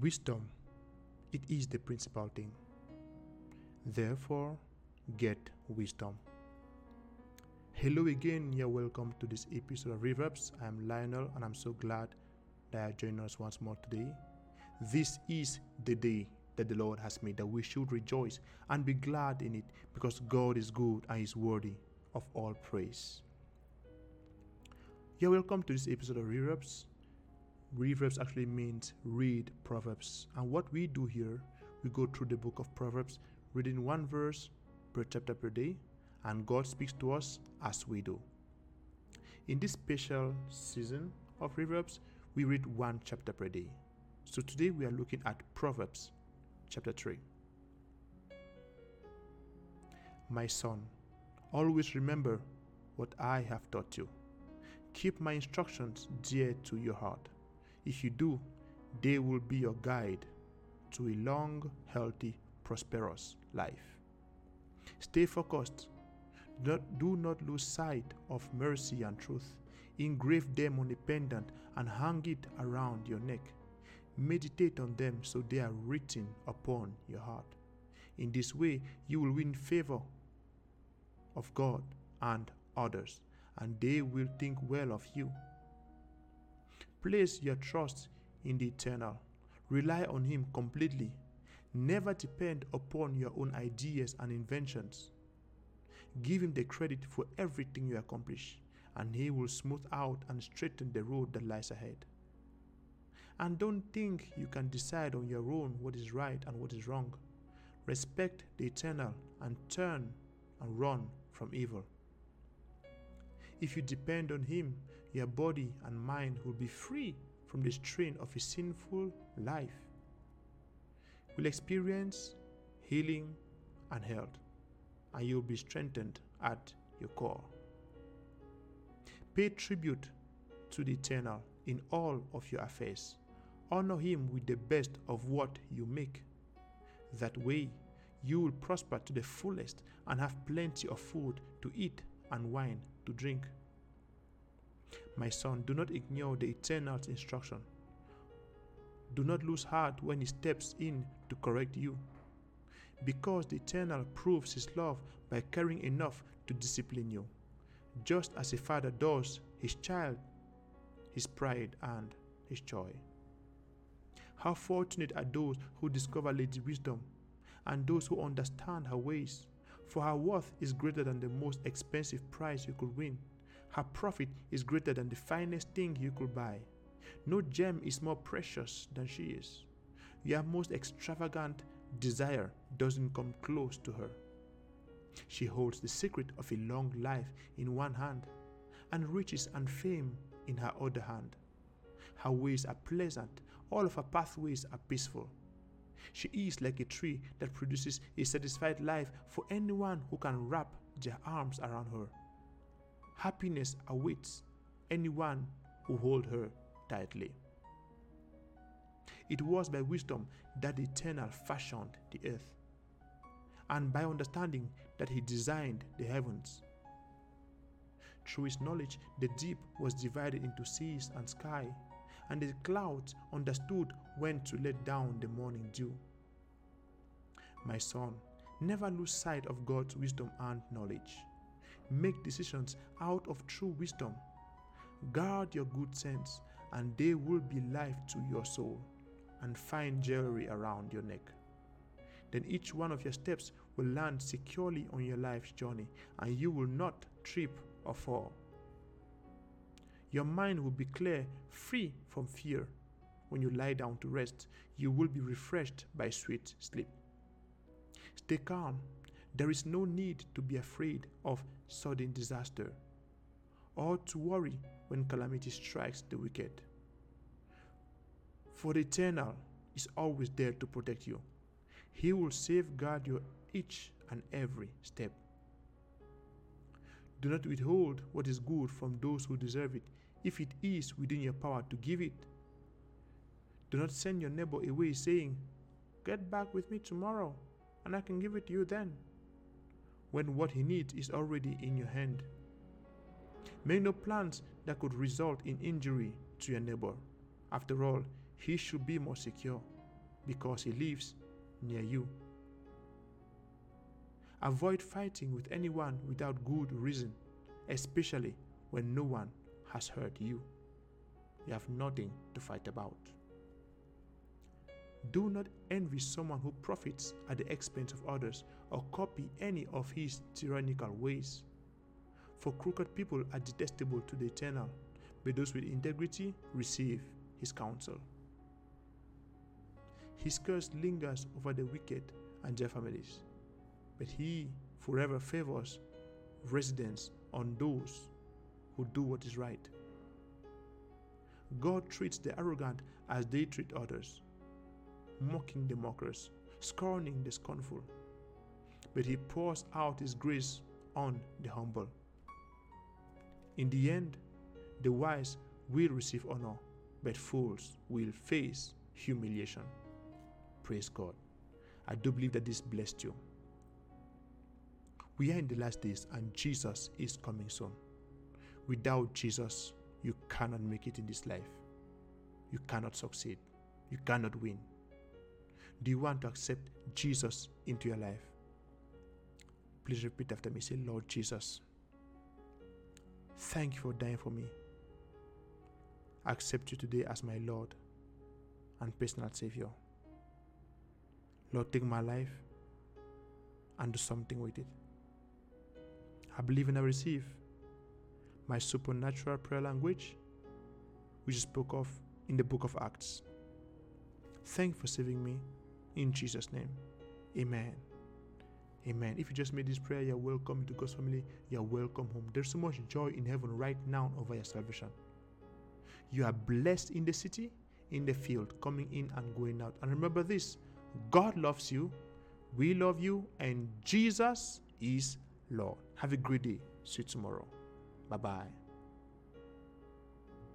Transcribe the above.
Wisdom, it is the principal thing. Therefore, get wisdom. Hello again, you're welcome to this episode of Reverbs. I'm Lionel and I'm so glad that you joined us once more today. This is the day that the Lord has made, that we should rejoice and be glad in it because God is good and is worthy of all praise. You're welcome to this episode of Reverbs. Reverbs actually means read Proverbs. And what we do here, we go through the book of Proverbs, reading one verse per chapter per day, and God speaks to us as we do. In this special season of Reverbs, we read one chapter per day. So today we are looking at Proverbs chapter 3. My son, always remember what I have taught you. Keep my instructions dear to your heart. If you do, they will be your guide to a long, healthy, prosperous life. Stay focused. Do not lose sight of mercy and truth. Engrave them on a pendant and hang it around your neck. Meditate on them so they are written upon your heart. In this way, you will win favor of God and others, and they will think well of you. Place your trust in the eternal. Rely on Him completely. Never depend upon your own ideas and inventions. Give Him the credit for everything you accomplish, and He will smooth out and straighten the road that lies ahead. And don't think you can decide on your own what is right and what is wrong. Respect the eternal and turn and run from evil. If you depend on Him, your body and mind will be free from the strain of a sinful life. Will experience healing and health, and you'll be strengthened at your core. Pay tribute to the eternal in all of your affairs. Honor Him with the best of what you make. That way, you will prosper to the fullest and have plenty of food to eat and wine to drink. My son, do not ignore the eternal's instruction. Do not lose heart when he steps in to correct you. Because the eternal proves his love by caring enough to discipline you, just as a father does his child, his pride, and his joy. How fortunate are those who discover Lady Wisdom and those who understand her ways, for her worth is greater than the most expensive prize you could win. Her profit is greater than the finest thing you could buy. No gem is more precious than she is. Your most extravagant desire doesn't come close to her. She holds the secret of a long life in one hand and riches and fame in her other hand. Her ways are pleasant, all of her pathways are peaceful. She is like a tree that produces a satisfied life for anyone who can wrap their arms around her. Happiness awaits anyone who hold her tightly. It was by wisdom that the Eternal fashioned the earth, and by understanding that He designed the heavens. Through His knowledge, the deep was divided into seas and sky, and the clouds understood when to let down the morning dew. My son, never lose sight of God's wisdom and knowledge. Make decisions out of true wisdom. Guard your good sense, and they will be life to your soul, and fine jewelry around your neck. Then each one of your steps will land securely on your life's journey, and you will not trip or fall. Your mind will be clear, free from fear. When you lie down to rest, you will be refreshed by sweet sleep. Stay calm. There is no need to be afraid of sudden disaster or to worry when calamity strikes the wicked. For the eternal is always there to protect you. He will safeguard your each and every step. Do not withhold what is good from those who deserve it, if it is within your power to give it. Do not send your neighbor away saying, Get back with me tomorrow, and I can give it to you then, when what he needs is already in your hand. Make no plans that could result in injury to your neighbor. After all, he should be more secure. because he lives near you. Avoid fighting with anyone without good reason, especially when no one has hurt you. You have nothing to fight about. Do not envy someone who profits at the expense of others or copy any of his tyrannical ways. For crooked people are detestable to the eternal, but those with integrity receive his counsel. His curse lingers over the wicked and their families, but he forever favors residence on those who do what is right. God treats the arrogant as they treat others, mocking the mockers, scorning the scornful. But he pours out his grace on the humble. In the end, the wise will receive honor, but fools will face humiliation. Praise God. I do believe that this blessed you. We are in the last days and Jesus is coming soon. Without Jesus, you cannot make it in this life. You cannot succeed. You cannot win. Do you want to accept Jesus into your life? Please repeat after me. Say, Lord Jesus, thank you for dying for me. I accept you today as my Lord and personal Savior. Lord, take my life and do something with it. I believe and I receive my supernatural prayer language, which is spoke of in the book of Acts. Thank you for saving me. In Jesus' name. Amen. Amen. If you just made this prayer, you're welcome to God's family. You're welcome home. There's so much joy in heaven right now over your salvation. You are blessed in the city, in the field, coming in and going out. And remember this God loves you, we love you, and Jesus is Lord. Have a great day. See you tomorrow. Bye bye.